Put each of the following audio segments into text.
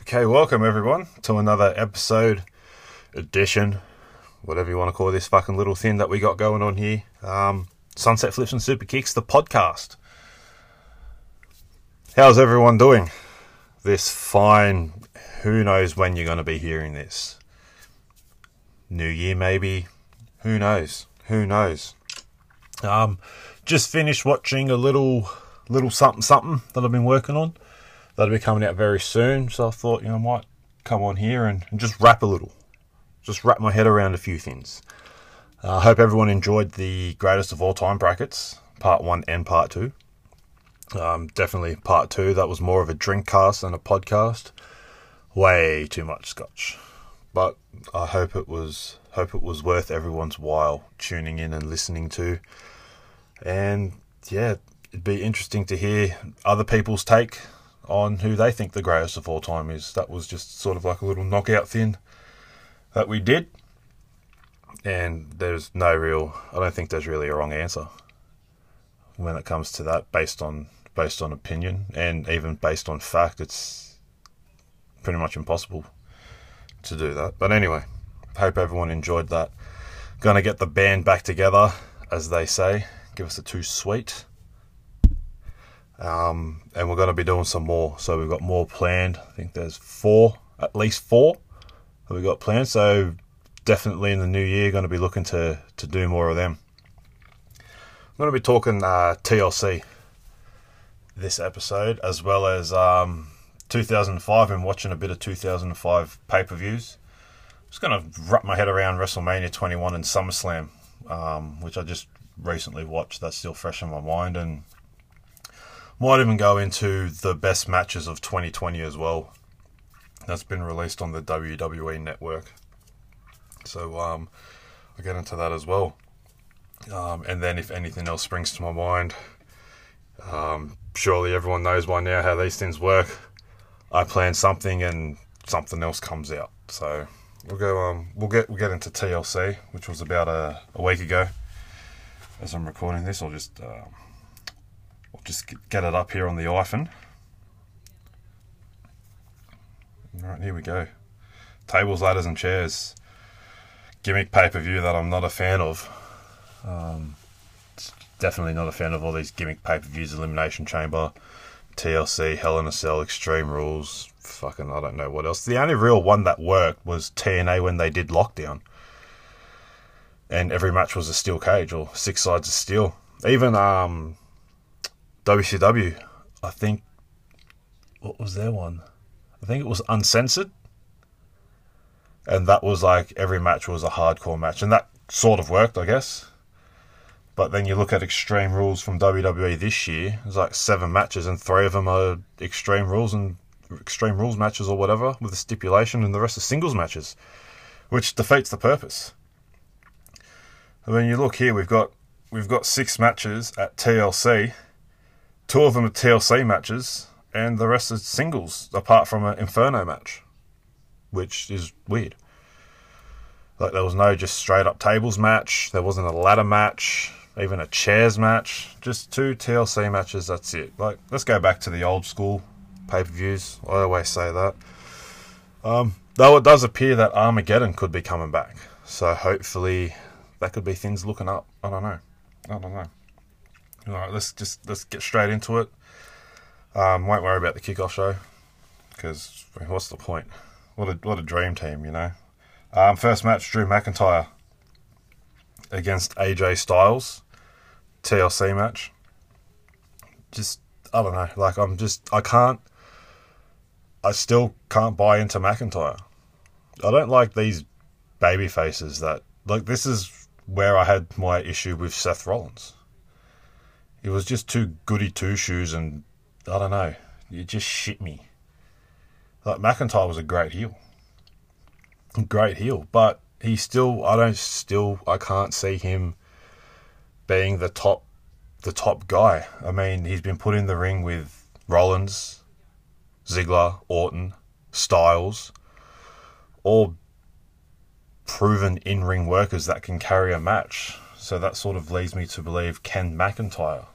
Okay, welcome everyone to another episode, edition, whatever you want to call this fucking little thing that we got going on here. Um, Sunset Flips and Super Kicks, the podcast. How's everyone doing? This fine, who knows when you're going to be hearing this? New Year, maybe? Who knows? Who knows? Um, just finished watching a little, little something, something that I've been working on that'll be coming out very soon. So I thought, you know, I might come on here and, and just wrap a little, just wrap my head around a few things. Uh, I uh, hope everyone enjoyed the greatest of all time brackets, part one and part two. Um, definitely part two. That was more of a drink cast than a podcast. Way too much scotch, but I hope it was hope it was worth everyone's while tuning in and listening to. And yeah, it'd be interesting to hear other people's take on who they think the greatest of all time is. That was just sort of like a little knockout thing that we did. And there's no real I don't think there's really a wrong answer when it comes to that based on based on opinion and even based on fact it's pretty much impossible to do that. But anyway, hope everyone enjoyed that. Gonna get the band back together, as they say. Give us a two sweet. Um, and we're going to be doing some more. So we've got more planned. I think there's four, at least four that we've got planned. So definitely in the new year, going to be looking to, to do more of them. I'm going to be talking uh, TLC this episode, as well as um, 2005 and watching a bit of 2005 pay per views. Just going to wrap my head around WrestleMania 21 and SummerSlam, um, which I just recently watched. That's still fresh in my mind, and might even go into the best matches of 2020 as well. That's been released on the WWE network. So um, I'll get into that as well. Um, and then if anything else springs to my mind, um, surely everyone knows by now how these things work. I plan something and something else comes out. So we'll go. Um, we'll get we'll get into TLC, which was about a, a week ago. As I'm recording this, I'll just uh, just get it up here on the iPhone. Right, here we go. Tables, ladders, and chairs. Gimmick pay per view that I'm not a fan of. Um, definitely not a fan of all these gimmick pay per views Elimination Chamber, TLC, Hell in a Cell, Extreme Rules. Fucking, I don't know what else. The only real one that worked was TNA when they did Lockdown. And every match was a steel cage or six sides of steel. Even um, WCW, I think, what was their one? I think it was Uncensored. And that was like every match was a hardcore match. And that sort of worked, I guess. But then you look at Extreme Rules from WWE this year, there's like seven matches, and three of them are Extreme Rules and Extreme Rules matches or whatever, with a stipulation, and the rest are singles matches, which defeats the purpose. And when you look here, we've got we've got six matches at TLC, Two of them are TLC matches, and the rest are singles, apart from an Inferno match, which is weird. Like there was no just straight up tables match. There wasn't a ladder match, even a chairs match. Just two TLC matches. That's it. Like let's go back to the old school pay per views. I always say that. Um, though it does appear that Armageddon could be coming back, so hopefully that could be things looking up. I don't know. I don't know. All right, let's just let's get straight into it. Um, won't worry about the kickoff show because what's the point? What a what a dream team, you know. Um, first match: Drew McIntyre against AJ Styles, TLC match. Just I don't know. Like I'm just I can't. I still can't buy into McIntyre. I don't like these baby faces that like this is where I had my issue with Seth Rollins. It was just too goody two shoes, and I don't know. It just shit me. Like McIntyre was a great heel, great heel, but he still. I don't still. I can't see him being the top, the top guy. I mean, he's been put in the ring with Rollins, Ziggler, Orton, Styles, all proven in-ring workers that can carry a match. So that sort of leads me to believe Ken McIntyre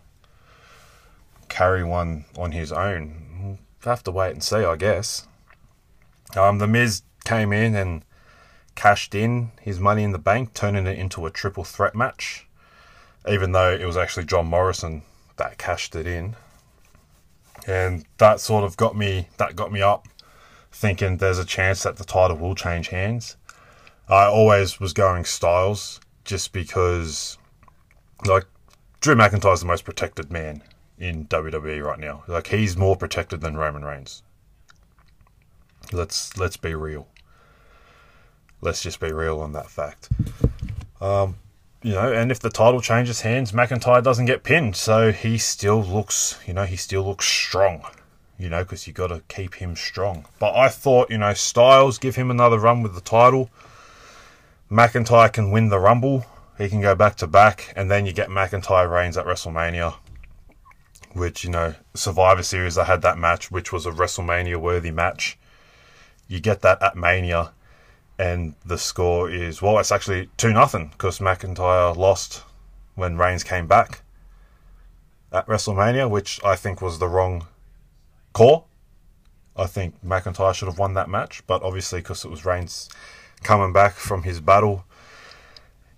carry one on his own. We'll have to wait and see, I guess. Um, the Miz came in and cashed in his money in the bank, turning it into a triple threat match, even though it was actually John Morrison that cashed it in. And that sort of got me that got me up thinking there's a chance that the title will change hands. I always was going Styles just because like Drew McIntyre's the most protected man in WWE right now. Like he's more protected than Roman Reigns. Let's let's be real. Let's just be real on that fact. Um, you know, and if the title changes hands, McIntyre doesn't get pinned, so he still looks, you know, he still looks strong. You know, because you got to keep him strong. But I thought, you know, Styles give him another run with the title. McIntyre can win the Rumble. He can go back to back, and then you get McIntyre Reigns at WrestleMania which you know Survivor Series I had that match, which was a WrestleMania worthy match. You get that at Mania, and the score is well, it's actually two nothing because McIntyre lost when Reigns came back at WrestleMania, which I think was the wrong call. I think McIntyre should have won that match, but obviously because it was Reigns coming back from his battle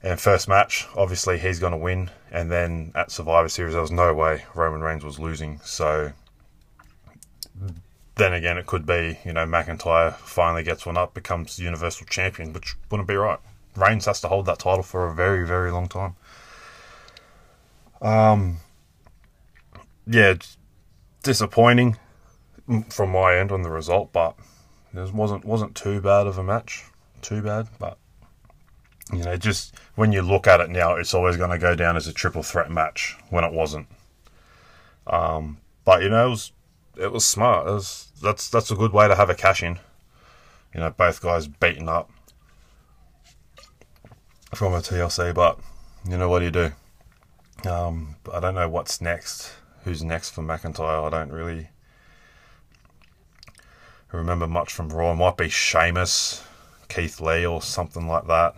and first match, obviously he's going to win. And then at Survivor Series, there was no way Roman Reigns was losing. So then again, it could be, you know, McIntyre finally gets one up, becomes Universal Champion, which wouldn't be right. Reigns has to hold that title for a very, very long time. Um, yeah, disappointing from my end on the result, but it wasn't wasn't too bad of a match. Too bad, but you know, just when you look at it now, it's always going to go down as a triple threat match when it wasn't. Um, but you know, it was it was smart. It was, that's that's a good way to have a cash in. You know, both guys beaten up from a TLC, but you know what do you do? Um, I don't know what's next. Who's next for McIntyre? I don't really remember much from Raw. It might be Sheamus, Keith Lee, or something like that.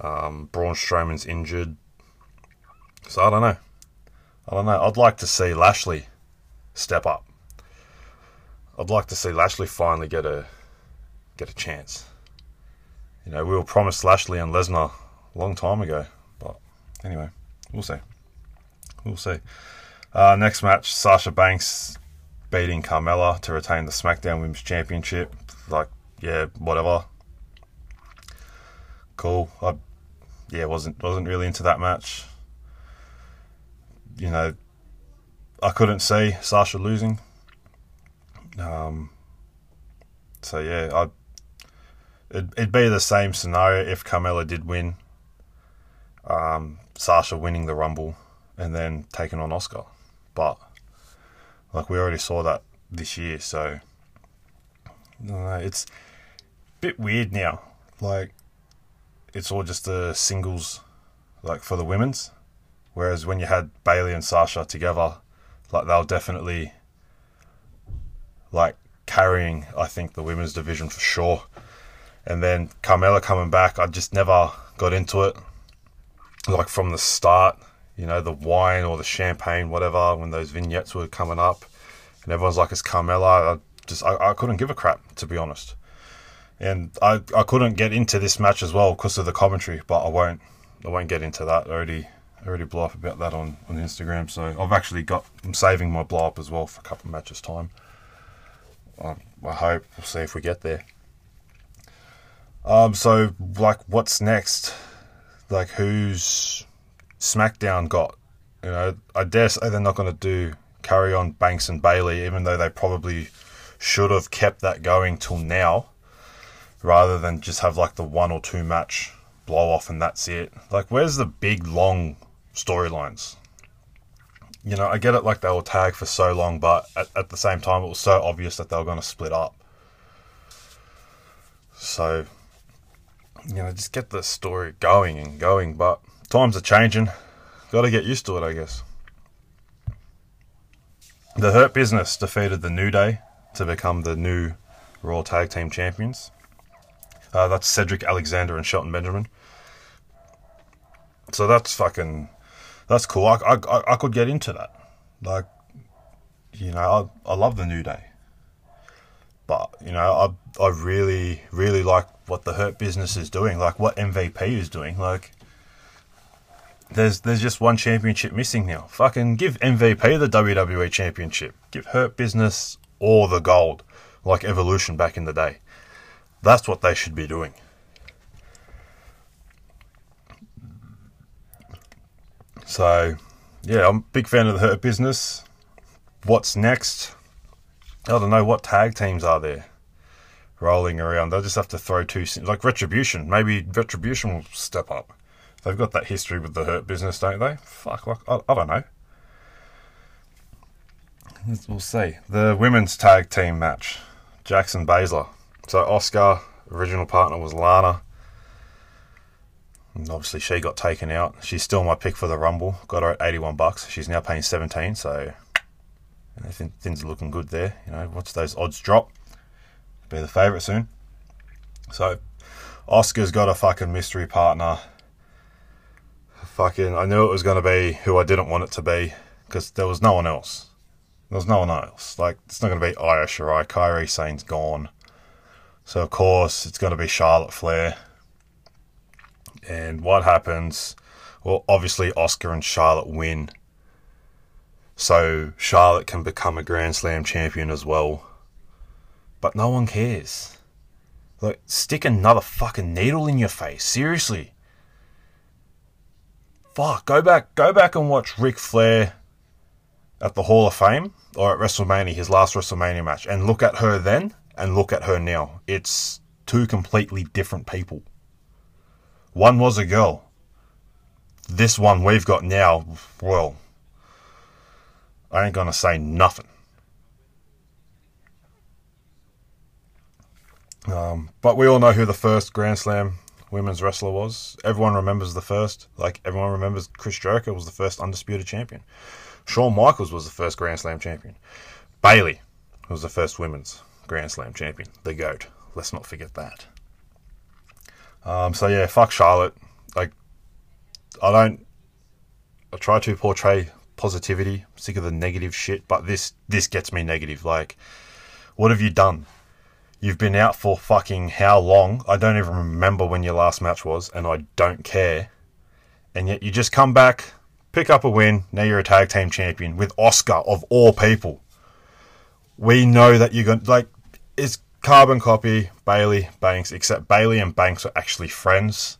Um, Braun Strowman's injured. So I don't know. I don't know. I'd like to see Lashley step up. I'd like to see Lashley finally get a get a chance. You know, we were promised Lashley and Lesnar a long time ago, but anyway, we'll see. We'll see. Uh, next match: Sasha Banks beating Carmella to retain the SmackDown Women's Championship. Like, yeah, whatever. Cool. I yeah, wasn't wasn't really into that match. You know, I couldn't see Sasha losing. Um, so yeah, I it'd, it'd be the same scenario if Carmella did win. Um, Sasha winning the Rumble and then taking on Asuka, but like we already saw that this year, so uh, it's a bit weird now. Like it's all just the singles, like for the women's. Whereas when you had Bayley and Sasha together, like they'll definitely like carrying, I think, the women's division for sure. And then Carmella coming back, I just never got into it. Like from the start, you know, the wine or the champagne, whatever, when those vignettes were coming up, and everyone's like, "It's Carmella." I just, I, I couldn't give a crap, to be honest and I, I couldn't get into this match as well because of the commentary, but I won't I won't get into that. I already I already blow up about that on, on Instagram, so I've actually got I'm saving my blow up as well for a couple of matches time. I, I hope we'll see if we get there. Um, so like, what's next? Like, who's SmackDown got? You know, I dare say they're not going to do carry on Banks and Bayley, even though they probably should have kept that going till now rather than just have like the one or two match blow off and that's it. Like, where's the big long storylines? You know, I get it like they were tagged for so long, but at, at the same time, it was so obvious that they were going to split up. So, you know, just get the story going and going, but times are changing. Got to get used to it, I guess. The Hurt Business defeated the New Day to become the new Raw Tag Team Champions. Uh, that's Cedric Alexander and Shelton Benjamin. So that's fucking, that's cool. I, I, I could get into that. Like, you know, I, I love the New Day. But you know, I I really really like what the Hurt Business is doing, like what MVP is doing. Like, there's there's just one championship missing now. Fucking give MVP the WWE Championship. Give Hurt Business all the gold, like Evolution back in the day. That's what they should be doing. So, yeah, I'm a big fan of the Hurt Business. What's next? I don't know what tag teams are there rolling around. They'll just have to throw two like Retribution. Maybe Retribution will step up. They've got that history with the Hurt Business, don't they? Fuck, like I, I don't know. We'll see. The women's tag team match: Jax and Baszler. So Asuka, original partner was Lana. And obviously, she got taken out. She's still my pick for the Rumble. Got her at 81 bucks. She's now paying 17, so things are looking good there. You know, watch those odds drop. Be the favourite soon. So, Asuka's got a fucking mystery partner. Fucking, I knew it was going to be who I didn't want it to be because there was no one else. There was no one else. Like, it's not going to be Io Shirai. Kairi Sane's gone. So, of course, it's going to be Charlotte Flair. And what happens? Well, obviously, Asuka and Charlotte win. So Charlotte can become a Grand Slam champion as well. But no one cares. Like, stick another fucking needle in your face. Seriously. Fuck, go back go back and watch Ric Flair at the Hall of Fame or at WrestleMania, his last WrestleMania match, and look at her then and look at her now. It's two completely different people. One was a girl. This one we've got now, well, I ain't gonna say nothing. Um, but we all know who the first Grand Slam women's wrestler was. Everyone remembers the first. Like everyone remembers Chris Jericho was the first undisputed champion. Shawn Michaels was the first Grand Slam champion. Bayley was the first women's Grand Slam champion. The GOAT. Let's not forget that. Um, so yeah, fuck Charlotte. Like, I don't. I try to portray positivity. I'm sick of the negative shit, but this this gets me negative. Like, what have you done? You've been out for fucking how long? I don't even remember when your last match was, and I don't care. And yet you just come back, pick up a win. Now you're a tag team champion with Asuka of all people. We know that you're going like it's carbon copy Bayley Banks, except Bayley and Banks were actually friends.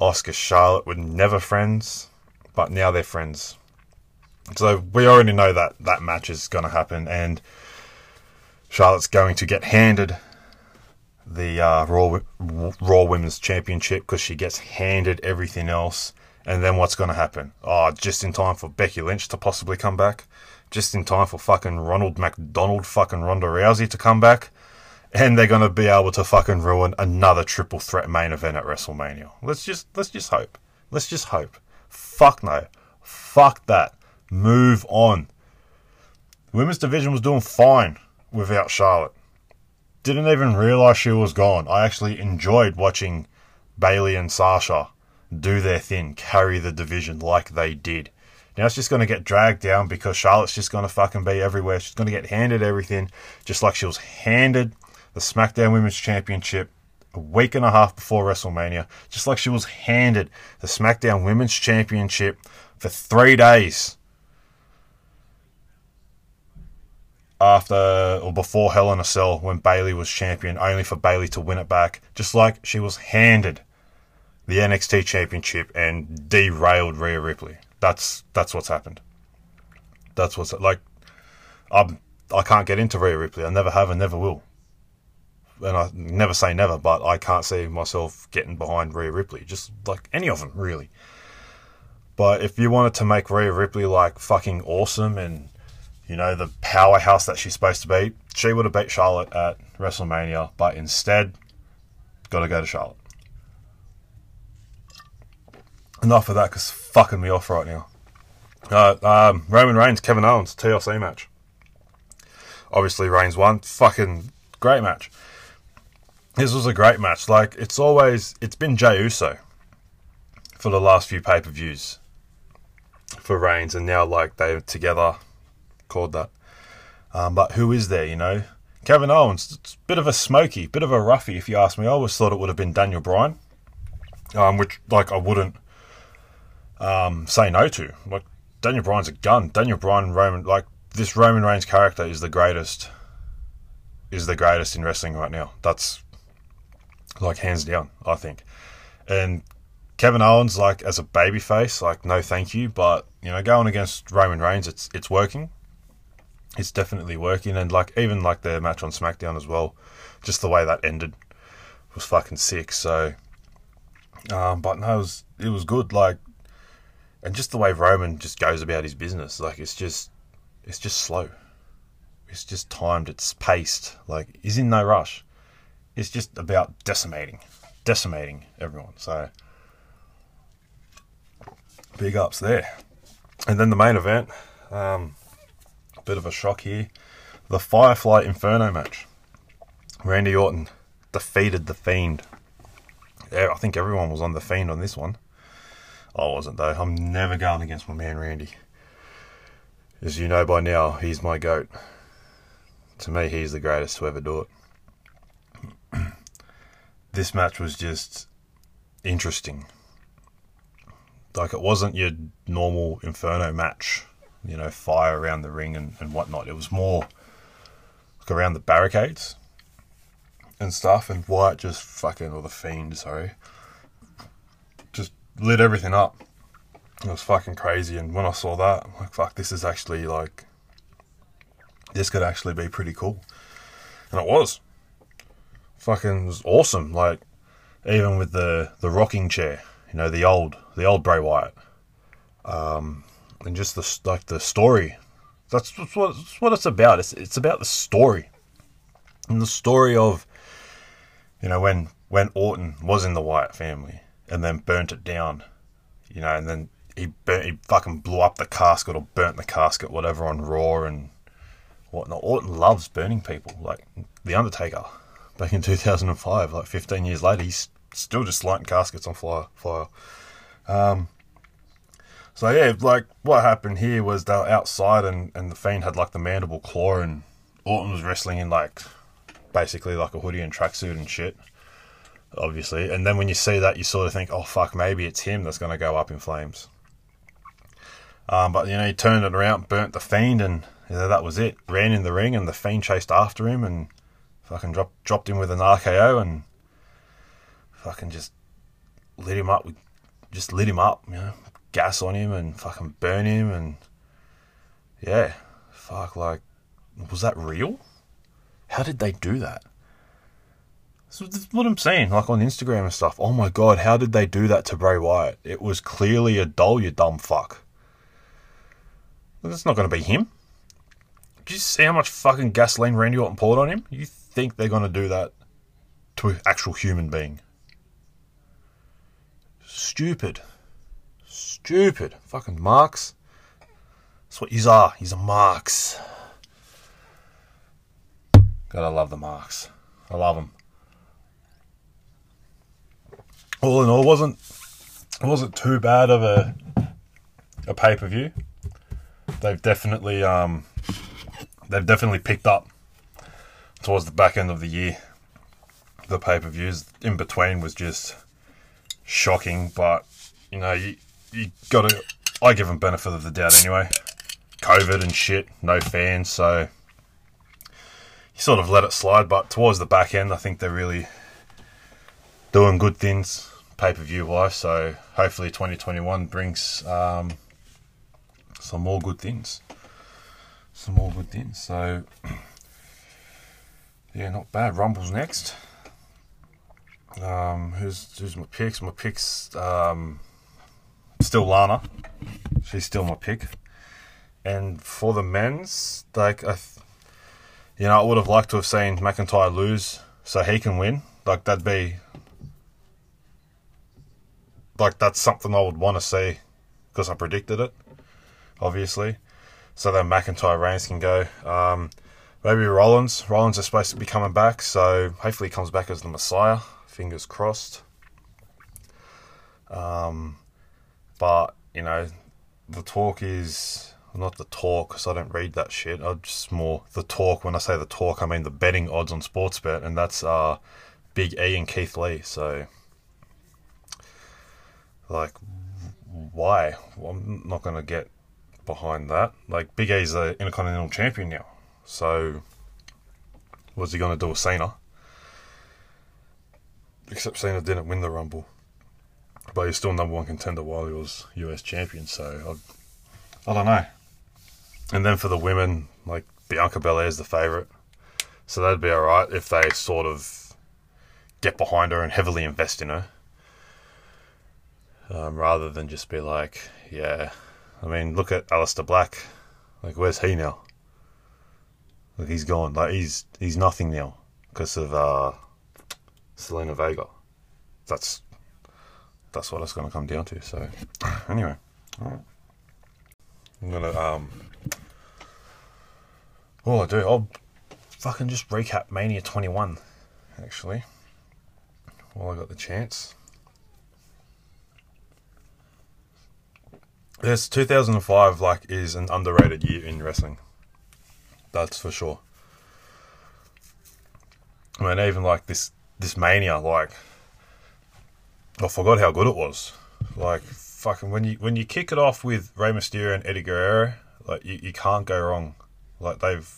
Asuka Charlotte were never friends, but now they're friends. So we already know that that match is going to happen, and Charlotte's going to get handed the uh, Raw Raw Women's Championship because she gets handed everything else. And then what's going to happen? Oh, just in time for Becky Lynch to possibly come back. Just in time for fucking Ronald McDonald, fucking Ronda Rousey to come back. And they're to be able to fucking ruin another triple threat main event at WrestleMania. Let's just let's just hope. Let's just hope. Fuck no. Fuck that. Move on. women's division was doing fine without Charlotte. Didn't even realize she was gone. I actually enjoyed watching Bayley and Sasha do their thing, carry the division like they did. Now it's just going to get dragged down because Charlotte's just going to fucking be everywhere. She's going to get handed everything, just like she was handed the SmackDown Women's Championship a week and a half before WrestleMania, just like she was handed the SmackDown Women's Championship for three days after or before Hell in a Cell when Bayley was champion, only for Bayley to win it back, just like she was handed the NXT championship and derailed Rhea Ripley. That's that's what's happened. That's what's like. I'm I can't get into Rhea Ripley. I never have and never will. And I never say never, but I can't see myself getting behind Rhea Ripley. Just like any of them, really. But if you wanted to make Rhea Ripley like fucking awesome and you know, the powerhouse that she's supposed to be, she would have beat Charlotte at WrestleMania, but instead, got to go to Charlotte. Enough of that, because fucking me off right now. Uh, um, Roman Reigns, Kevin Owens, TLC match. Obviously, Reigns won. Fucking great match. This was a great match. Like, it's always, it's been Jey Uso for the last few pay per views for Reigns, and now, like, they're together called that. Um, but who is there, you know? Kevin Owens, it's a bit of a smoky, bit of a roughie, if you ask me. I always thought it would have been Daniel Bryan, um, which like I wouldn't um, say no to. Like Daniel Bryan's a gun. Daniel Bryan, Roman, like this Roman Reigns character is the greatest, is the greatest in wrestling right now. That's like hands down, I think. And Kevin Owens, like as a babyface, like no thank you, but you know, going against Roman Reigns, it's it's working. It's definitely working, and like even like their match on SmackDown as well, just the way that ended was fucking sick. So, um, but no, it was it was good. Like, and just the way Roman just goes about his business, like it's just it's just slow. It's just timed. It's paced. Like he's in no rush. It's just about decimating, decimating everyone. So big ups there. And then the main event, um, a bit of a shock here. The Firefly Inferno match. Randy Orton defeated The Fiend. I think everyone was on The Fiend on this one. I wasn't, though. I'm never going against my man Randy. As you know by now, he's my GOAT. To me, he's the greatest to ever do it. this match was just interesting like it wasn't your normal Inferno match, you know, fire around the ring and, and whatnot. It was more like around the barricades and stuff. And Wyatt just fucking, or the Fiend, sorry, lit everything up. It was fucking crazy. And when I saw that, I'm like, fuck, this is actually like, this could actually be pretty cool. And it was. Fucking was awesome. Like, even with the, the rocking chair you know the old the old Bray Wyatt, um, and just the like the story. That's, that's what that's what it's about. It's it's about the story, and the story of, you know, when when Orton was in the Wyatt family and then burnt it down, you know, and then he burnt, he fucking blew up the casket or burnt the casket, whatever, on Raw and whatnot. Orton loves burning people, like the Undertaker back in 2005, like 15 years later, he's still just lighting caskets on fire. fire. Um, so yeah, like what happened here was they were outside and, and the Fiend had like the mandible claw and Orton was wrestling in like basically like a hoodie and tracksuit and shit. Obviously. And then when you see that you sort of think, oh fuck, maybe it's him that's gonna go up in flames. Um, but you know, he turned it around, burnt the Fiend and you know, that was it. Ran in the ring and the Fiend chased after him and fucking dropped dropped him with an RKO and fucking just lit him up. Just lit him up, you know, gas on him and fucking burn him and yeah, fuck. Like, was that real? How did they do that? So that's what I'm saying, like on Instagram and stuff. Oh my god, how did they do that to Bray Wyatt? It was clearly a doll, you dumb fuck. That's not going to be him. Do you see how much fucking gasoline Randy Orton poured on him? You think they're going to do that to an actual human being? Stupid. Stupid. Fucking marks. That's what you are. He's a marks. Gotta love the marks. I love them. All in all, wasn't wasn't too bad of a a pay per view. They've definitely um they've definitely picked up towards the back end of the year. The pay per views in between was just shocking, but you know, you you got to. I give them benefit of the doubt anyway. COVID and shit, no fans, so you sort of let it slide. But towards the back end, I think they're really doing good things pay per view wise. So hopefully, 2021 brings um, some more good things. Some more good things. So yeah, not bad. Rumble's next. Um, who's who's my picks? My picks um, still Lana. She's still my pick. And for the men's, like I, you know, I would have liked to have seen McIntyre lose so he can win. Like that'd be like that's something I would want to see because I predicted it, obviously. So then McIntyre Reigns can go. Um, maybe Rollins. Rollins is supposed to be coming back, so hopefully he comes back as the Messiah fingers crossed. Um, but you know, the talk is not the talk because I don't read that shit. I just more the talk. When I say the talk, I mean the betting odds on Sportsbet, and that's uh, Big E and Keith Lee. So, like, why? Well, I'm not going to get behind that. Like, Big E's the Intercontinental Champion now. So, what's he going to do with Cena? Except Cena didn't win the Rumble. But he's still number one contender while he was US champion. So, I, I don't know. And then for the women, like, Bianca Belair is the favourite. So that'd be alright if they sort of get behind her and heavily invest in her. Um, rather than just be like, yeah. I mean, look at Aleister Black. Like, where's he now? Like, he's gone. Like, he's he's nothing now because of uh, Zelina Vega. That's that's what it's going to come down to. So, anyway. I'm gonna um. All I do, I'll fucking just recap Mania 21, actually, while I got the chance. Yes, 2005 like is an underrated year in wrestling. That's for sure. I mean, even like this this mania, like I forgot how good it was. Like fucking when you when you kick it off with Rey Mysterio and Eddie Guerrero, like you, you can't go wrong. Like they've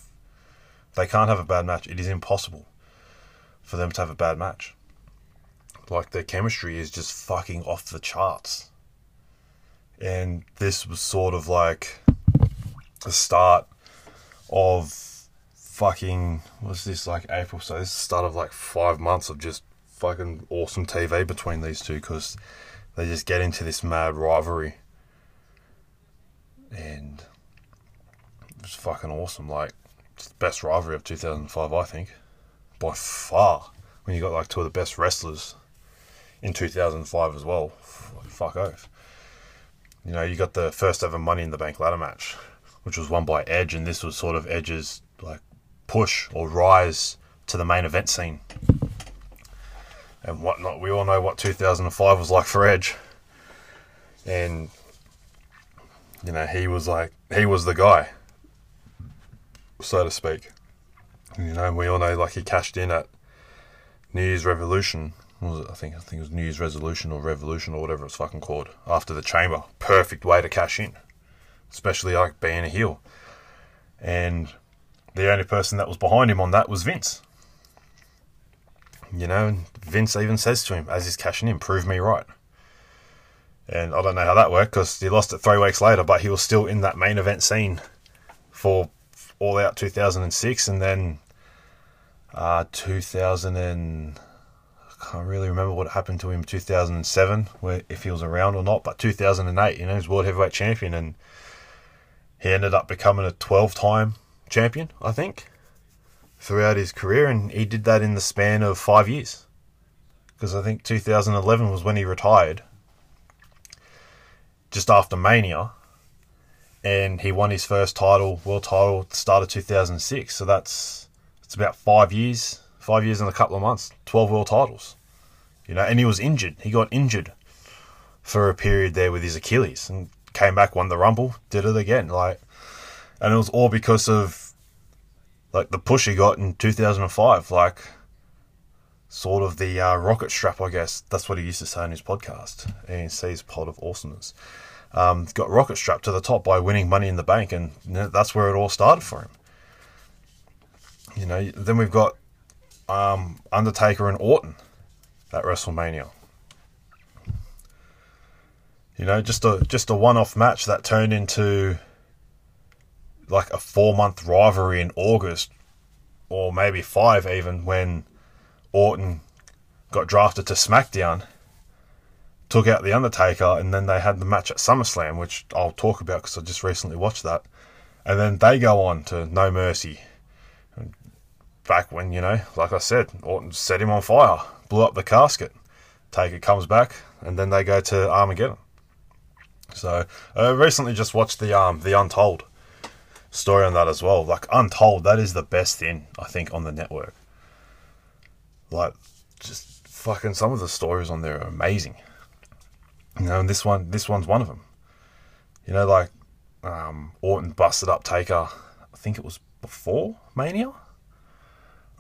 they can't have a bad match. It is impossible for them to have a bad match. Like their chemistry is just fucking off the charts. And this was sort of like the start of fucking what's this like April? So this is the start of like five months of just fucking awesome TV between these two because they just get into this mad rivalry, and it's fucking awesome. Like it's the best rivalry of 2005, I think, by far. When you got like two of the best wrestlers in 2005 as well, fuck oath. You know, you got the first ever Money in the Bank ladder match, which was won by Edge, and this was sort of Edge's like push or rise to the main event scene and whatnot. We all know what 2005 was like for Edge, and you know he was like he was the guy, so to speak. You know, we all know like he cashed in at New Year's Revolution. I think I think it was New Year's Resolution or Revolution or whatever it's fucking called after the Chamber. Perfect way to cash in, especially like being a heel. And the only person that was behind him on that was Vince. You know, Vince even says to him as he's cashing in, "Prove me right." And I don't know how that worked because he lost it three weeks later, but he was still in that main event scene for All Out 2006, and then uh, 2000 and can't really remember what happened to him in 2007, where if he was around or not. But 2008, you know, he's world heavyweight champion, and he ended up becoming a 12-time champion, I think throughout his career, and he did that in the span of five years. Because I think 2011 was when he retired, just after Mania, and he won his first title, world title, at the start of 2006. So that's it's about five years, five years and a couple of months, 12 world titles. You know, and he was injured. He got injured for a period there with his Achilles, and came back, won the Rumble, did it again. Like, and it was all because of like the push he got in 2005, like sort of the uh, rocket strap, I guess. That's what he used to say in his podcast, E&C's Pod of Awesomeness. Um, got rocket strapped to the top by winning Money in the Bank, and you know, that's where it all started for him. You know, then we've got um, Undertaker and Orton at WrestleMania. You know, just a just a one-off match that turned into like a four month rivalry in August, or maybe five even, when Orton got drafted to SmackDown, took out The Undertaker, and then they had the match at SummerSlam, which I'll talk about because I just recently watched that. And then they go on to No Mercy. Back when, you know, like I said, Orton set him on fire, blew up the casket. Taker comes back, and then they go to Armageddon. So I recently just watched the um the Untold story on that as well. Like Untold, that is the best thing I think on the network. Like, just fucking some of the stories on there are amazing. You know, and this one, this one's one of them. You know, like um, Orton busted up Taker. I think it was before Mania,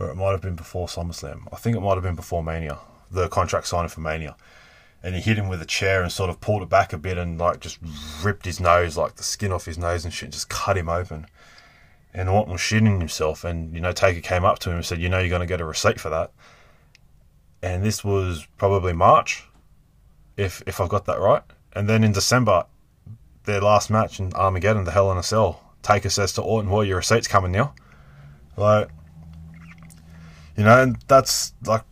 or it might have been before SummerSlam. I think it might have been before Mania. The contract signing for Mania, and he hit him with a chair and sort of pulled it back a bit and like just ripped his nose, like the skin off his nose and shit, just cut him open. And Orton was shitting himself, and you know Taker came up to him and said, "You know you're going to get a receipt for that." And this was probably March, if if I've got that right. And then in December, their last match in Armageddon, the Hell in a Cell, Taker says to Orton, "Well, your receipt's coming now." Like, you know, and that's like,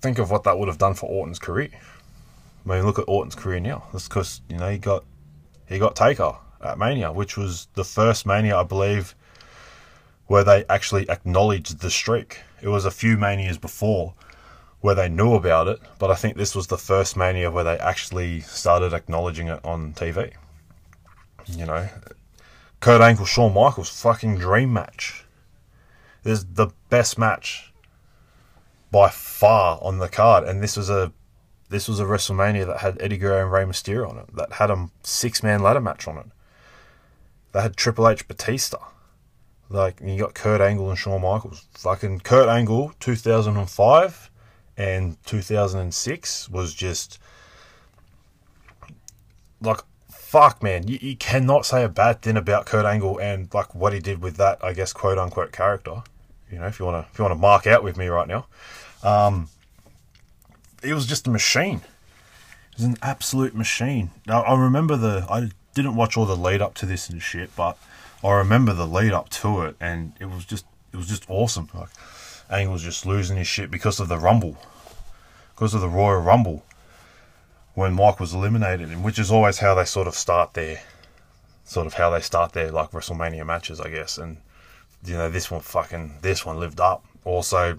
think of what that would have done for Orton's career. I mean, look at Orton's career now. That's because you know he got he got Taker at Mania, which was the first Mania, I believe, where they actually acknowledged the streak. It was a few Manias before where they knew about it, but I think this was the first Mania where they actually started acknowledging it on TV. You know, Kurt Angle, Shawn Michaels, fucking dream match. This is the best match by far on the card, and this was a this was a WrestleMania that had Eddie Guerrero and Rey Mysterio on it. That had a six man ladder match on it. That had Triple H Batista. Like you got Kurt Angle and Shawn Michaels. Fucking Kurt Angle, two thousand and five and two thousand and six was just like fuck, man, you, you cannot say a bad thing about Kurt Angle and like what he did with that, I guess, quote unquote character. You know, if you wanna if you wanna mark out with me right now, um, it was just a machine. It was an absolute machine. Now I remember the I didn't watch all the lead up to this and shit, but I remember the lead up to it, and it was just it was just awesome. Like Angle was just losing his shit because of the Rumble, because of the Royal Rumble when Mike was eliminated, and which is always how they sort of start their, sort of how they start their like WrestleMania matches, I guess. And you know, this one fucking this one lived up. Also,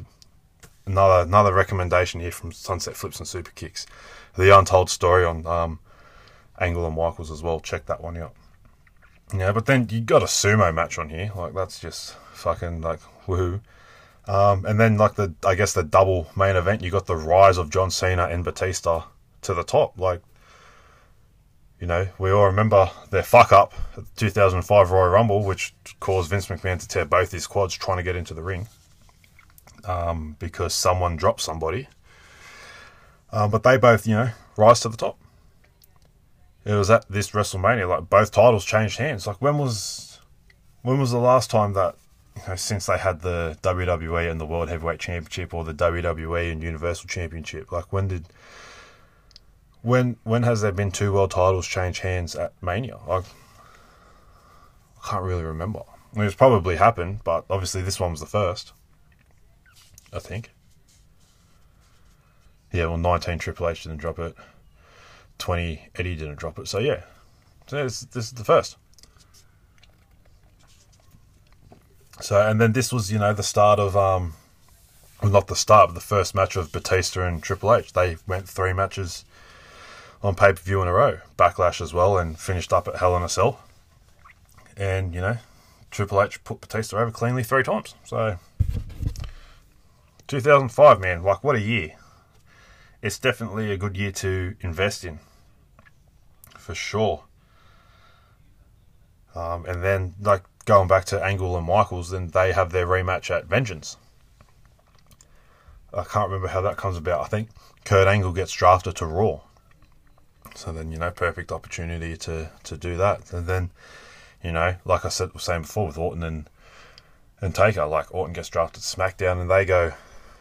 another another recommendation here from Sunset Flips and Super Kicks, the Untold Story on um, Angle and Michaels as well. Check that one out. Yeah, but then you got a sumo match on here, like that's just fucking like woohoo. Um, and then like the I guess the double main event, you got the rise of John Cena and Batista to the top. Like, you know, we all remember their fuck up at the 2005 Royal Rumble, which caused Vince McMahon to tear both his quads trying to get into the ring um, because someone dropped somebody. Um, but they both, you know, rise to the top. It was at this WrestleMania, like both titles changed hands. Like when was when was the last time that you know, since they had the WWE and the World Heavyweight Championship or the WWE and Universal Championship, like when did when when has there been two world titles change hands at Mania? I, can't really remember. I mean, it's probably happened, but obviously this one was the first. I think. Yeah, well, 19 Triple H didn't drop it. 20 Eddie didn't drop it. So yeah, so this, this is the first. So and then this was you know the start of um, well not the start, but the first match of Batista and Triple H. They went three matches on pay per view in a row. Backlash as well, and finished up at Hell in a Cell. And you know, Triple H put Batista over cleanly three times. So, 2005, man, like what a year! It's definitely a good year to invest in, for sure. Um, and then, like going back to Angle and Michaels, then they have their rematch at Vengeance. I can't remember how that comes about. I think Kurt Angle gets drafted to Raw. So then, you know, perfect opportunity to, to do that. And then, you know, like I said, saying before with Orton and and Taker, like Orton gets drafted SmackDown and they go,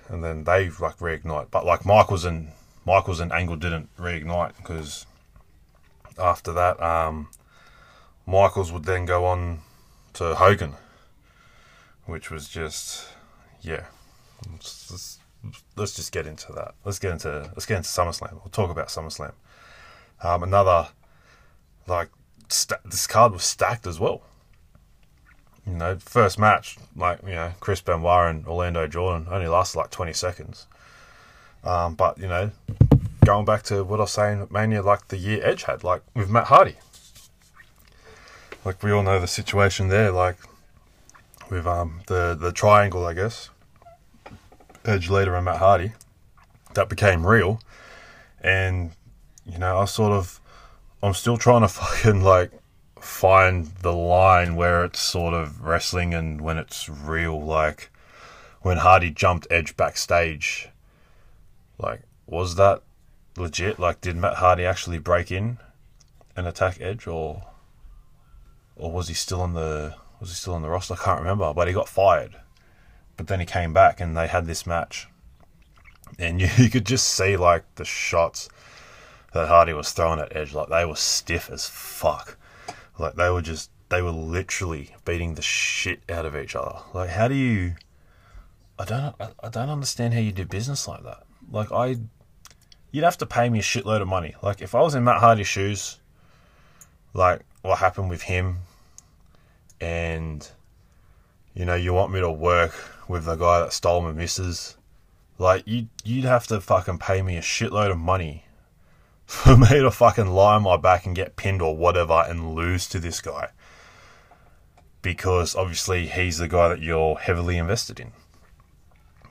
and then they like reignite. But like Michaels and Michaels and Angle didn't reignite because after that, um, Michaels would then go on to Hogan, which was just yeah. Let's, let's just get into that. Let's get into let's get into SummerSlam. We'll talk about SummerSlam. Um, another like st- this card was stacked as well. You know, first match like you know Chris Benoit and Orlando Jordan only lasted like twenty seconds. Um, but you know, going back to what I was saying, Mania like the year Edge had, like with Matt Hardy. Like we all know the situation there, like with um the the triangle, I guess. Edge Lita and Matt Hardy, that became real, and you know, I sort of, I'm still trying to fucking like find the line where it's sort of wrestling and when it's real. Like when Hardy jumped Edge backstage, like was that legit? Like did Matt Hardy actually break in and attack Edge, or or was he still on the was he still on the roster? I can't remember, but he got fired. But then he came back and they had this match, and you, you could just see like the shots that Hardy was throwing at Edge, like they were stiff as fuck. Like they were just they were literally beating the shit out of each other. Like how do you? I don't I don't understand how you do business like that. Like I, you'd have to pay me a shitload of money. Like if I was in Matt Hardy's shoes, like what happened with him, and you know you want me to work with the guy that stole my missus, like you you'd have to fucking pay me a shitload of money for me to fucking lie on my back and get pinned or whatever and lose to this guy. Because obviously he's the guy that you're heavily invested in.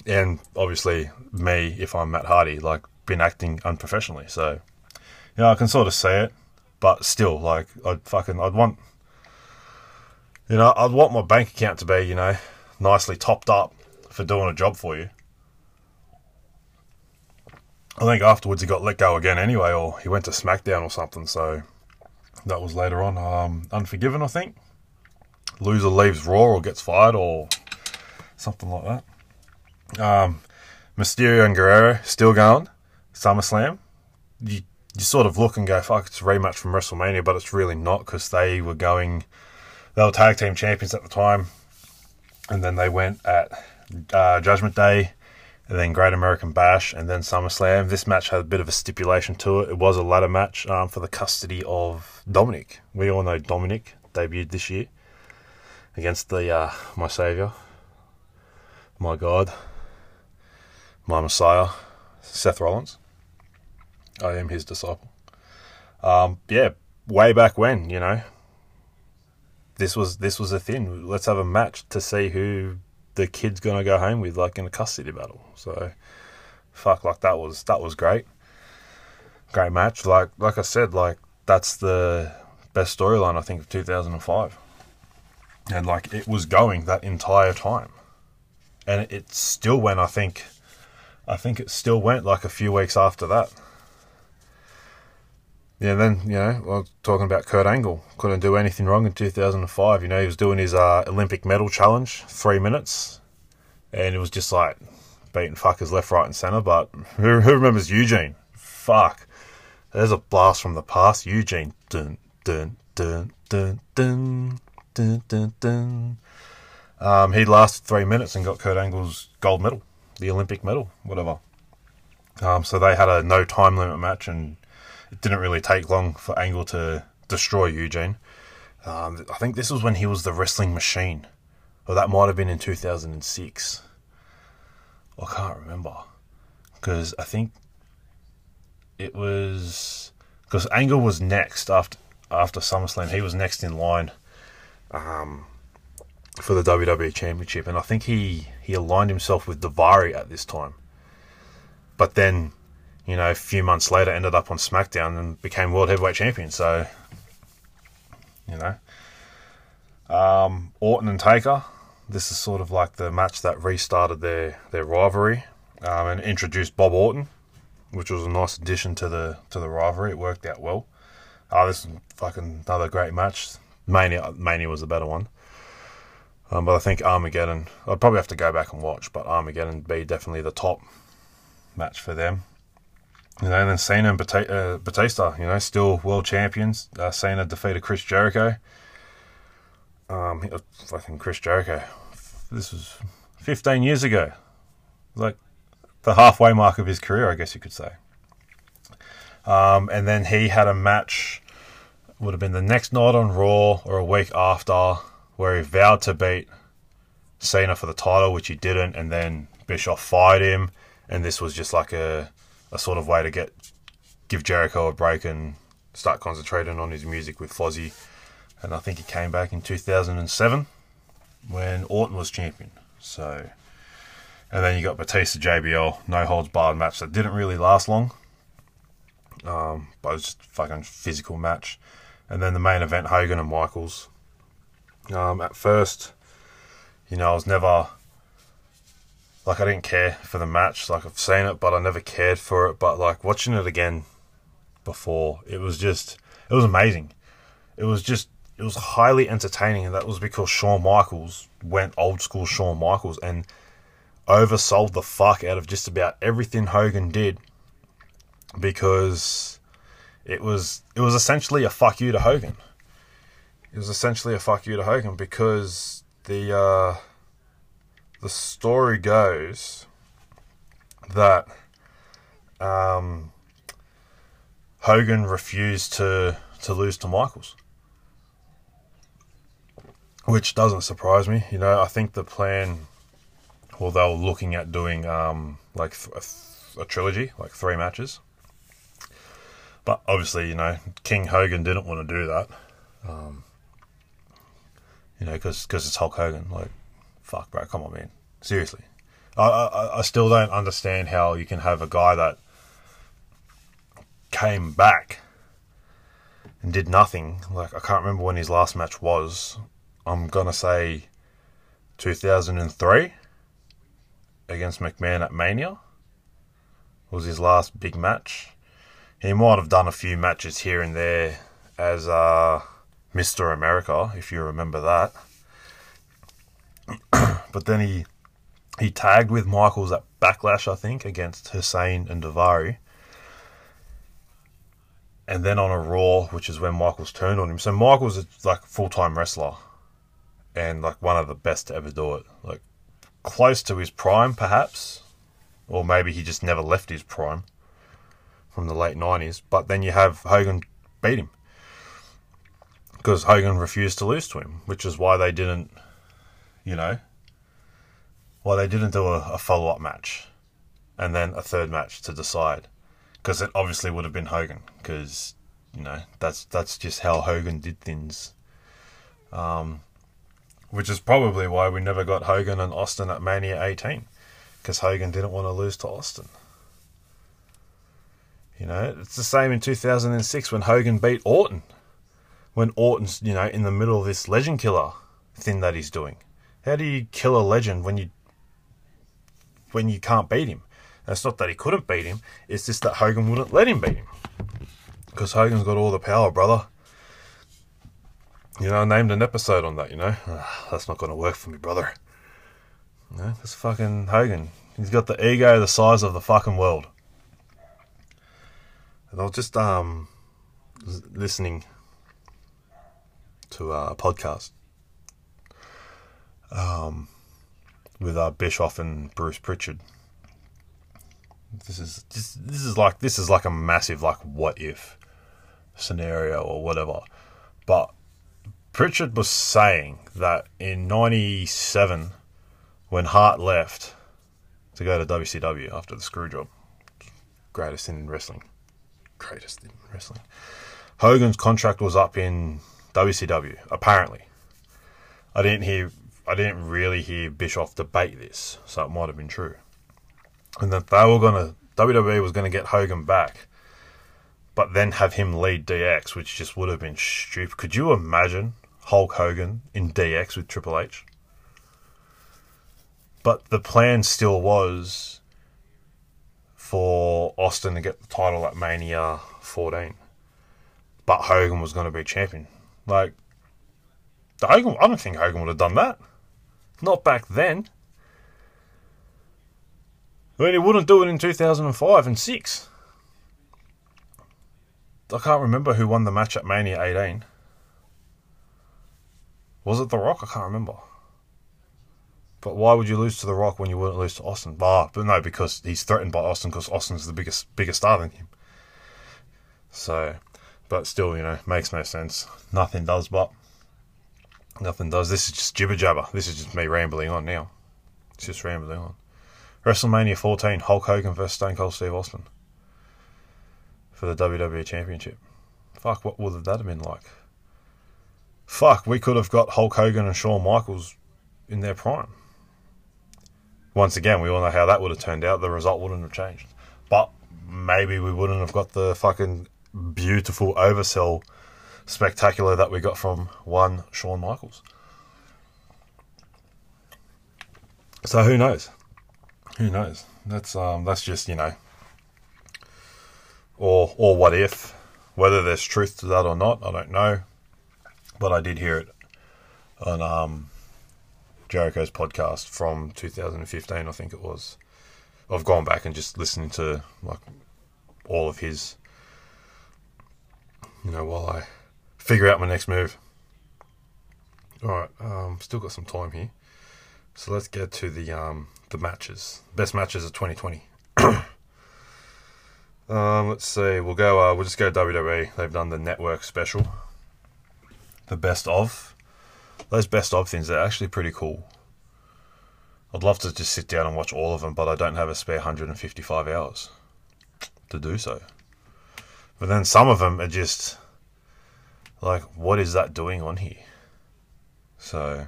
And obviously me, if I'm Matt Hardy, like been acting unprofessionally. So, you know, I can sort of say it, but still, like, I'd fucking, I'd want, you know, I'd want my bank account to be, you know, nicely topped up for doing a job for you. I think afterwards he got let go again anyway, or he went to SmackDown or something. So that was later on. Um, Unforgiven, I think. Loser leaves Raw or gets fired or something like that. Um, Mysterio and Guerrero still going. SummerSlam. You, you sort of look and go, fuck, it's a rematch from WrestleMania, but it's really not because they were going, they were tag team champions at the time. And then they went at uh, Judgment Day and then Great American Bash, and then SummerSlam. This match had a bit of a stipulation to it. It was a ladder match um, for the custody of Dominik. We all know Dominik debuted this year against the uh, my savior, my God, my Messiah, Seth Rollins. I am his disciple. Um, yeah, way back when, you know, this was this was a thing. Let's have a match to see who the kid's gonna go home with, like in a custody battle. So, fuck, like that was that was great, great match. Like like I said, like that's the best storyline I think of 2005, and like it was going that entire time, and it still went. I think, I think it still went like a few weeks after that. Yeah, then you know, talking about Kurt Angle, couldn't do anything wrong in 2005. You know, he was doing his uh, Olympic medal challenge, three minutes, and it was just like beating fuckers left, right, and center. But who, who remembers Eugene? Fuck, there's a blast from the past. Eugene, dun dun dun dun dun dun dun dun. Um, he lasted three minutes and got Kurt Angle's gold medal, the Olympic medal, whatever. Um, so they had a no time limit match and it didn't really take long for Angle to destroy Eugene. Um, I think this was when he was the wrestling machine, or that might have been in 2006. I can't remember because I think it was because Angle was next after after SummerSlam. He was next in line um, for the WWE Championship, and I think he he aligned himself with Daivari at this time. But then you know, a few months later ended up on SmackDown and became World Heavyweight Champion. So, you know, um, Orton and Taker. This is sort of like the match that restarted their their rivalry um, and introduced Bob Orton, which was a nice addition to the to the rivalry. It worked out well. Oh, this is fucking another great match. Mania Mania was a better one. Um, but I think Armageddon. I'd probably have to go back and watch, but Armageddon be definitely the top match for them. You know, and then Cena and uh, Batista, you know, still world champions. Uh, Cena defeated Chris Jericho. Um, fucking Chris Jericho. This was 15 years ago. Like the halfway mark of his career, I guess you could say. Um, and then he had a match, would have been the next night on Raw or a week after, where he vowed to beat Cena for the title, which he didn't, and then Bischoff fired him, and this was just like a a sort of way to get give Jericho a break and start concentrating on his music with Fozzy. And I think he came back in 2007 when Orton was champion. So, and then you got Batista JBL, no holds barred match that didn't really last long. Um, but it was just fucking physical match. and then the main event Hogan and Michaels. Um, at first, you know, I was never like I didn't care for the match. Like I've seen it, but I never cared for it. But like watching it again before, it was just it was amazing. It was just it was highly entertaining, and that was because Shawn Michaels went old school Shawn Michaels and oversold the fuck out of just about everything Hogan did because it was it was essentially a fuck you to Hogan. It was essentially a fuck you to Hogan because the uh, the story goes that um, Hogan refused to to lose to Michaels, which doesn't surprise me. You know, I think the plan, well, they were looking at doing um, like a, a trilogy, like three matches. But obviously, you know, King Hogan didn't want to do that. Um, you know, because it's Hulk Hogan. Like, fuck, bro, come on, man. Seriously. I, I, I still don't understand how you can have a guy that came back and did nothing. Like, I can't remember when his last match was. I'm going to say 2003 against McMahon at Mania was his last big match. He might have done a few matches here and there as uh, Mr. America, if you remember that. but then he he tagged with Michaels at Backlash, I think, against Hussein and Daivari. And then on a Raw, which is when Michaels turned on him. So Michaels is like full time wrestler and like one of the best to ever do it. Like close to his prime, perhaps. Or maybe he just never left his prime from the late 90s. But then you have Hogan beat him. Because Hogan refused to lose to him, which is why they didn't, you know, why they didn't do a, a follow up match and then a third match to decide. Because it obviously would have been Hogan, because you know that's that's just how Hogan did things. Um, which is probably why we never got Hogan and Austin at Mania 18, because Hogan didn't want to lose to Austin. You know, it's the same in 2006 when Hogan beat Orton. When Orton's, you know, in the middle of this legend killer thing that he's doing. How do you kill a legend when you when you can't beat him. And it's not that he couldn't beat him, it's just that Hogan wouldn't let him beat him. Because Hogan's got all the power, brother. You know, I named an episode on that, you know. Ugh, that's not going to work for me, brother. You know, this fucking Hogan. He's got the ego the size of the fucking world. And I was just um listening to a podcast. Um, with uh, Bischoff and Bruce Pritchard. This is just, this is like this is like a massive like what if scenario or whatever. But Pritchard was saying that in '97, when Hart left to go to WCW after the screw job, greatest in wrestling, greatest in wrestling, Hogan's contract was up in WCW. Apparently, I didn't hear I didn't really hear Bischoff debate this, so it might have been true. And that they were gonna WWE was gonna get Hogan back, but then have him lead DX, which just would have been stupid. Could you imagine Hulk Hogan in DX with Triple H? But the plan still was for Austin to get the title at Mania 14. But Hogan was going to be champion. Like, Hogan, I don't think Hogan would have done that. Not back then. I mean, he wouldn't do it in 2005 and 6. I can't remember who won the match at Mania 18. Was it The Rock? I can't remember. But why would you lose to The Rock when you wouldn't lose to Austin? Ah, but no, because he's threatened by Austin because Austin's the biggest bigger star than him. So, but still, you know, makes no sense. Nothing does, but Nothing does. This is just jibber jabber. This is just me rambling on now. It's just rambling on. WrestleMania 14, Hulk Hogan versus Stone Cold Steve Austin for the WWE Championship. Fuck, what would that have been like? Fuck, we could have got Hulk Hogan and Shawn Michaels in their prime. Once again, we all know how that would have turned out. The result wouldn't have changed. But maybe we wouldn't have got the fucking beautiful oversell spectacular that we got from one Shawn Michaels. So who knows? Who knows? That's um that's just, you know, or or what if whether there's truth to that or not, I don't know. But I did hear it on um Jericho's podcast from 2015, I think it was. I've gone back and just listening to like all of his, you know, while I figure out my next move. All right, um, still got some time here, so let's get to the um, the matches, best matches of 2020. um, let's see, we'll go. Uh, we'll just go WWE. They've done the network special, the best of. Those best of things are actually pretty cool. I'd love to just sit down and watch all of them, but I don't have a spare 155 hours to do so. But then some of them are just like, what is that doing on here? So,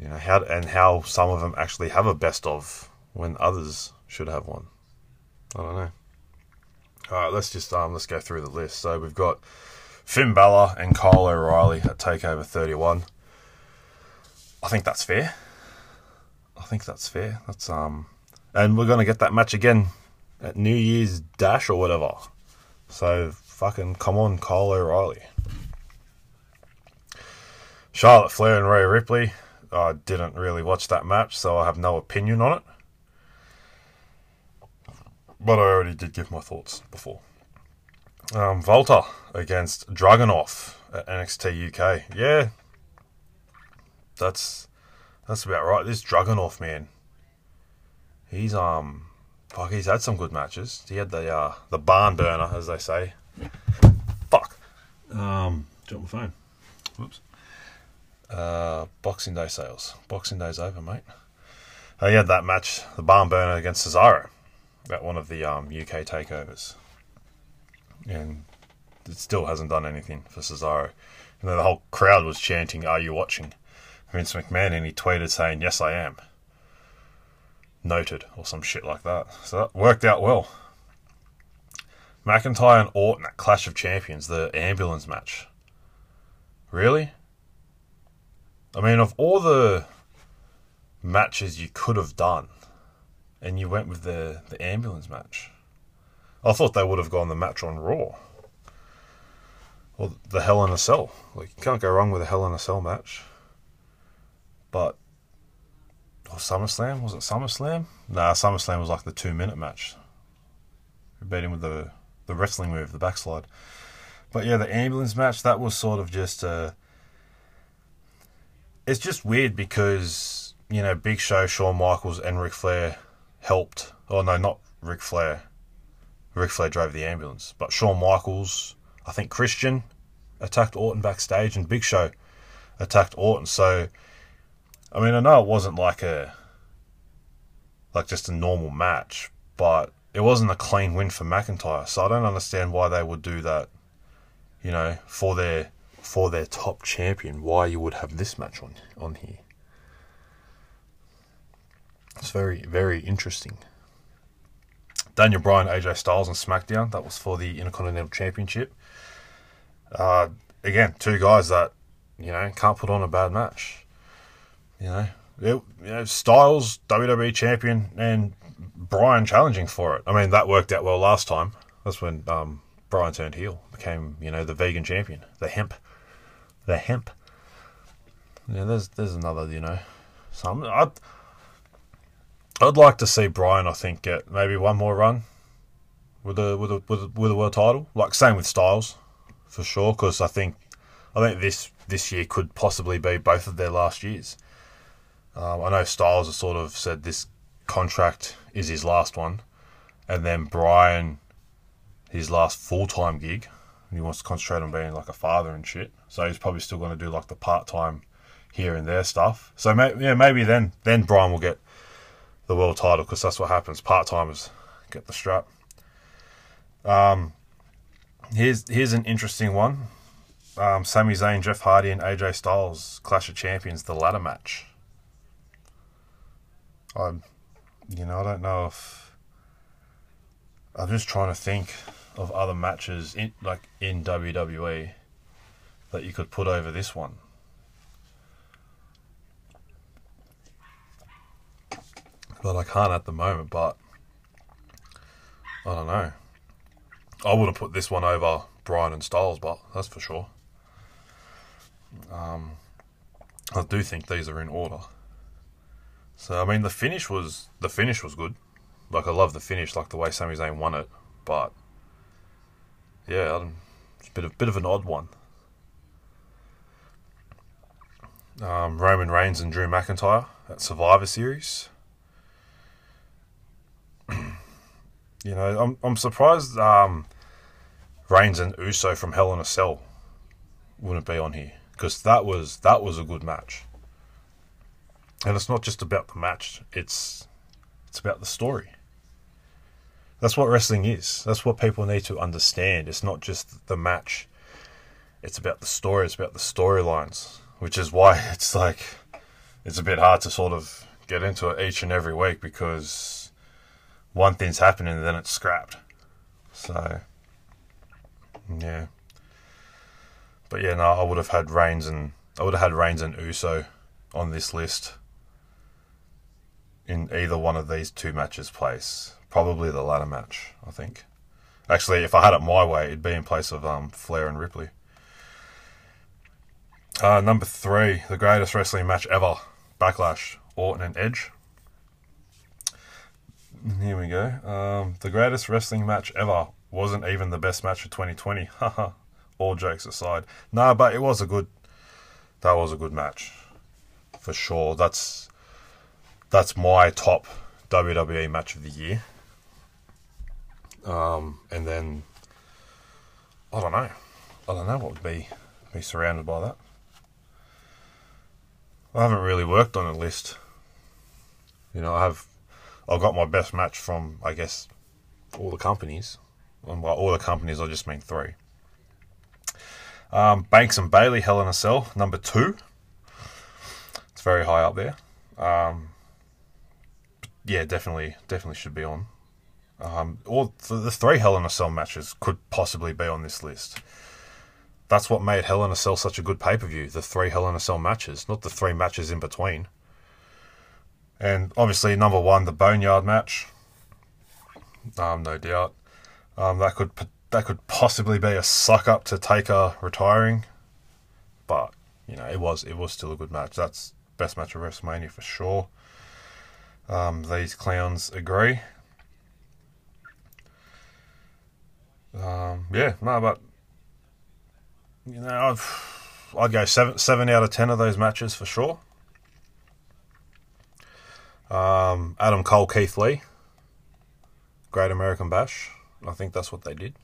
you know, how and how some of them actually have a best of when others should have one. I don't know. All right, let's just um let's go through the list. So we've got Finn Balor and Kyle O'Reilly at Takeover 31. I think that's fair. I think that's fair. That's um, and we're gonna get that match again at New Year's Dash or whatever. So fucking come on, Kyle O'Reilly. Charlotte Flair and Rhea Ripley. I didn't really watch that match, so I have no opinion on it. But I already did give my thoughts before. Um, WALTER against Dragunov at NXT UK. Yeah, that's that's about right. This Dragunov man, he's um, fuck, he's had some good matches. He had the uh, the barn burner, as they say. Fuck. Um, drop my phone. Whoops. Uh, Boxing Day sales. Boxing Day's over, mate. Uh, he had that match, the barn burner against Cesaro, at one of the um, UK takeovers and it still hasn't done anything for Cesaro. And then the whole crowd was chanting, "Are you watching?" Vince McMahon, and he tweeted saying, "Yes, I am." Noted or some shit like that. So that worked out well. McIntyre and Orton at Clash of Champions, the ambulance match. Really? I mean, of all the matches you could have done, and you went with the the ambulance match. I thought they would have gone the match on Raw. Or the Hell in a Cell. Like, you can't go wrong with a Hell in a Cell match. But, or SummerSlam? Was it SummerSlam? Nah, SummerSlam was like the two minute match. We beat him with the, the wrestling move, the backslide. But yeah, the ambulance match, that was sort of just uh It's just weird because, you know, Big Show, Shawn Michaels, and Ric Flair helped. Oh, no, not Ric Flair. Ric Flair drove the ambulance. But Shawn Michaels, I think Christian attacked Orton backstage, and Big Show attacked Orton. So, I mean, I know it wasn't like a like just a normal match, but it wasn't a clean win for McIntyre. So I don't understand why they would do that. You know, for their for their top champion, why you would have this match on on here. It's very very interesting. Daniel Bryan, AJ Styles, and SmackDown. That was for the Intercontinental Championship. Uh, again, two guys that you know can't put on a bad match. You know, it, you know, Styles WWE champion and Bryan challenging for it. I mean, that worked out well last time. That's when um, Bryan turned heel, became you know the vegan champion, the hemp, the hemp. Yeah, there's there's another you know, some I I'd like to see Bryan. I think get maybe one more run with a with a with a, with a world title. Like same with Styles, for sure. Because I think I think this this year could possibly be both of their last years. Um, I know Styles has sort of said this contract is his last one, and then Bryan, his last full time gig. He wants to concentrate on being like a father and shit. So he's probably still going to do like the part time here and there stuff. So may, yeah, maybe then then Bryan will get the world title because that's what happens. Part timers get the strap. Um, here's here's an interesting one. Um, Sami Zayn, Jeff Hardy, and AJ Styles Clash of Champions, the ladder match. I, you know, I don't know if. I'm just trying to think of other matches in like in WWE that you could put over this one. But I can't at the moment, but I don't know. I wouldn't put this one over Bryan and Styles, but that's for sure. Um, I do think these are in order. So I mean, the finish was the finish was good. Like I love the finish, like the way Sami Zayn won it. But yeah, it's a bit of bit of an odd one. Um, Roman Reigns and Drew McIntyre at Survivor Series. you know, I'm I'm surprised um, Reigns and Uso from Hell in a Cell wouldn't be on here because that was that was a good match. And it's not just about the match; it's it's about the story. That's what wrestling is. That's what people need to understand. It's not just the match. It's about the story. It's about the storylines, which is why it's like it's a bit hard to sort of get into it each and every week because one thing's happening and then it's scrapped. So yeah. But yeah, no, I would have had Reigns and I would have had Reigns and Uso on this list in either one of these two matches place. Probably the latter match, I think. Actually, if I had it my way, it'd be in place of um, Flair and Ripley. Uh, number three, the greatest wrestling match ever Backlash, Orton and Edge. Here we go. Um, the greatest wrestling match ever wasn't even the best match of 2020. Haha. All jokes aside. No, but it was a good. That was a good match. For sure. That's. That's my top WWE match of the year. Um, and then. I don't know. I don't know what would be be surrounded by that. I haven't really worked on a list. You know, I have I got my best match from I guess all the companies. And by all the companies I just mean three. Um, Banks and Bayley, Hell in a Cell, number two. It's very high up there. Um, yeah, definitely, definitely should be on. Um, all the three Hell in a Cell matches could possibly be on this list. That's what made Hell in a Cell such a good pay per view. The three Hell in a Cell matches, not the three matches in between. And obviously, number one, the Boneyard match. Um, no doubt. Um, that could that could possibly be a suck up to Taker retiring, but you know it was it was still a good match. That's best match of WrestleMania for sure. Um, these clowns agree. Um, yeah, no, but you know, I've, I'd go seven seven out of ten of those matches for sure. Um, Adam Cole, Keith Lee, Great American Bash. I think that's what they did.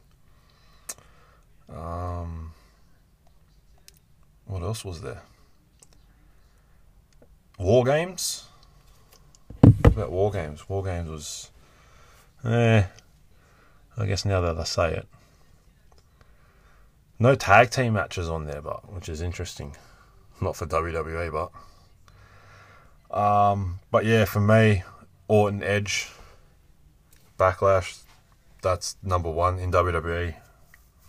Um, what else was there? War Games. What about War Games? War Games was, eh. I guess now that I say it, no tag team matches on there, but which is interesting. Not for WWE, but um, but yeah, for me, Orton Edge, Backlash, that's number one in WWE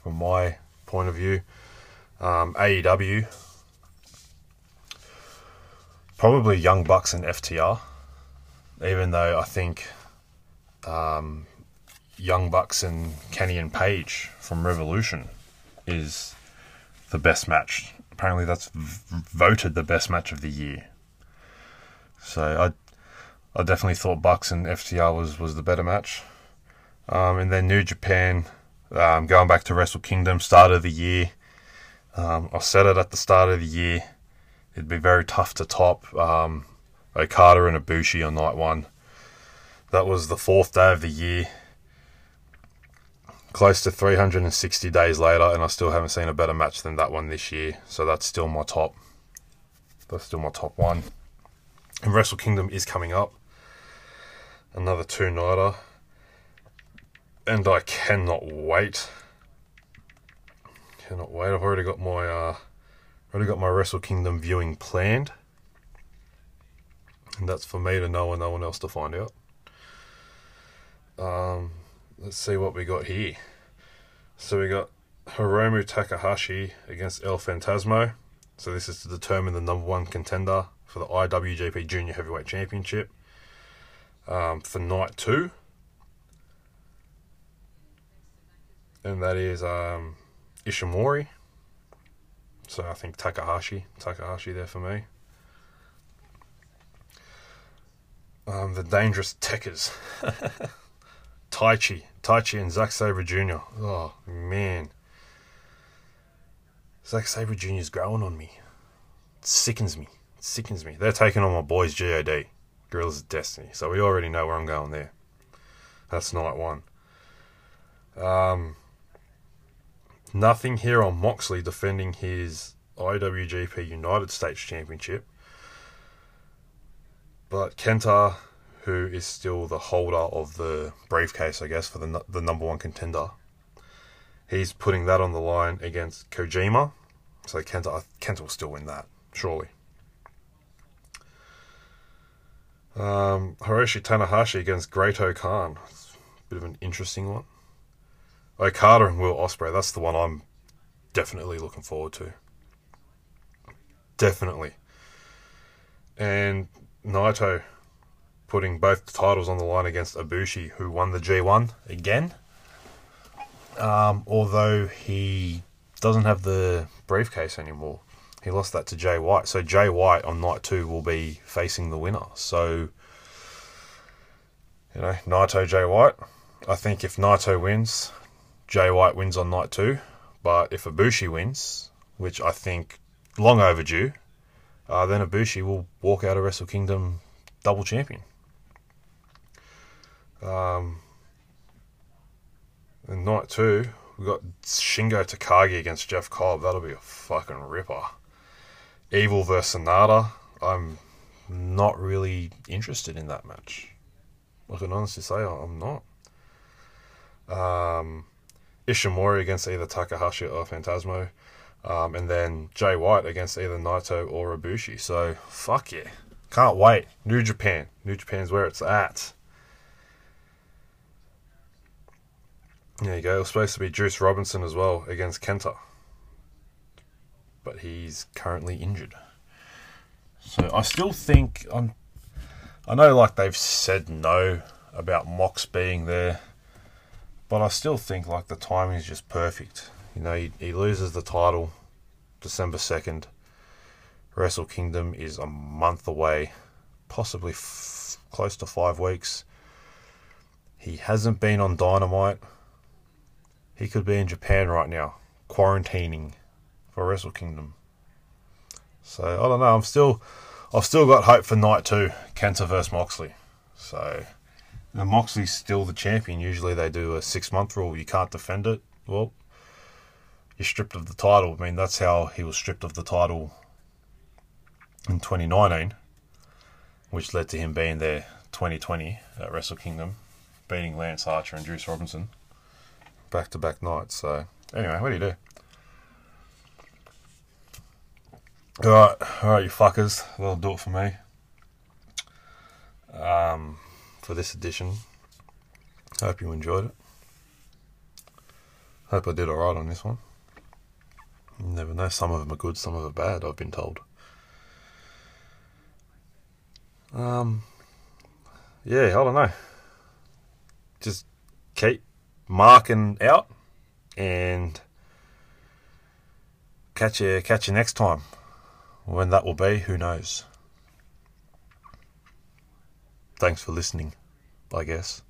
from my point of view. Um, AEW, probably Young Bucks and FTR, even though I think um, Young Bucks and Kenny and Page from Revolution is the best match. Apparently, that's v- voted the best match of the year. So I, I definitely thought Bucks and FTR was was the better match. Um, and then New Japan, um, going back to Wrestle Kingdom, start of the year. Um, I said it at the start of the year. It'd be very tough to top um, Okada and Ibushi on night one. That was the fourth day of the year. Close to 360 days later, and I still haven't seen a better match than that one this year. So that's still my top. That's still my top one. And Wrestle Kingdom is coming up. Another two nighter and I cannot wait. Cannot wait. I've already got my uh, already got my Wrestle Kingdom viewing planned, and that's for me to know and no one else to find out. Um, let's see what we got here. So we got Hiromu Takahashi against El Phantasmo. So this is to determine the number one contender for the IWGP Junior Heavyweight Championship um, for night two. And that is um, Ishimori. So I think Takahashi. Takahashi there for me. Um, the Dangerous Tekkers. Taichi. Taichi and Zack Sabre Jr. Oh, man. Zack Sabre Jr. is growing on me. It sickens me. It sickens me. They're taking on my boys GOD, Guerrillas of Destiny. So we already know where I'm going there. That's night one. Um, nothing here on Moxley defending his IWGP United States Championship. But Kenta, who is still the holder of the briefcase, I guess, for the, the number one contender, he's putting that on the line against Kojima. So Kenta, Kenta will still win that, surely. Um, Hiroshi Tanahashi against Great-O-Khan. Bit of an interesting one. Okada and Will Ospreay. That's the one I'm definitely looking forward to. Definitely. And Naito putting both titles on the line against Ibushi, who won the G1 again. Um, although he doesn't have the briefcase anymore. He lost that to Jay White. So Jay White on night two will be facing the winner. So, you know, Naito, Jay White. I think if Naito wins, Jay White wins on night two. But if Ibushi wins, which I think long overdue, uh, then Ibushi will walk out of Wrestle Kingdom double champion. Um, night two, we've got Shingo Takagi against Jeff Cobb. That'll be a fucking ripper. Evil versus Sanada. I'm not really interested in that match. I can honestly say I'm not. Um, Ishimori against either Takahashi or Phantasmo. Um, and then Jay White against either Naito or Ibushi. So, fuck yeah. Can't wait. New Japan. New Japan's where it's at. There you go. It was supposed to be Juice Robinson as well against Kenta. But he's currently injured. So I still think I'm I know like they've said no about Mox being there, but I still think like the timing is just perfect. You know, he, he loses the title December 2nd. Wrestle Kingdom is a month away, possibly f- close to 5 weeks. He hasn't been on Dynamite he could be in Japan right now, quarantining for Wrestle Kingdom. So I don't know. I'm still, I've still got hope for night two, Kenta versus Moxley. So, and Moxley's still the champion. Usually they do a six month rule. You can't defend it. Well, you're stripped of the title. I mean, that's how he was stripped of the title in 2019, which led to him being there 2020 at Wrestle Kingdom, beating Lance Archer and Juice Robinson back to back nights. So, anyway, what do you do? Alright, alright, you fuckers. That'll do it for me. Um, for this edition. Hope you enjoyed it. Hope I did alright on this one. You never know, some of them are good, some of them are bad, I've been told. Um, yeah, I don't know. Just keep marking out and catch you catch you next time. When that will be, who knows. Thanks for listening, I guess.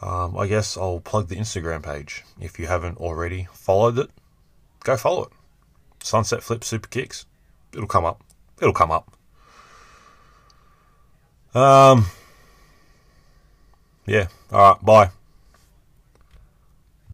Um, I guess I'll plug the Instagram page. If you haven't already followed it, go follow it. Sunset Flip Super Kicks. It'll come up. It'll come up. Um, yeah. All right. Bye.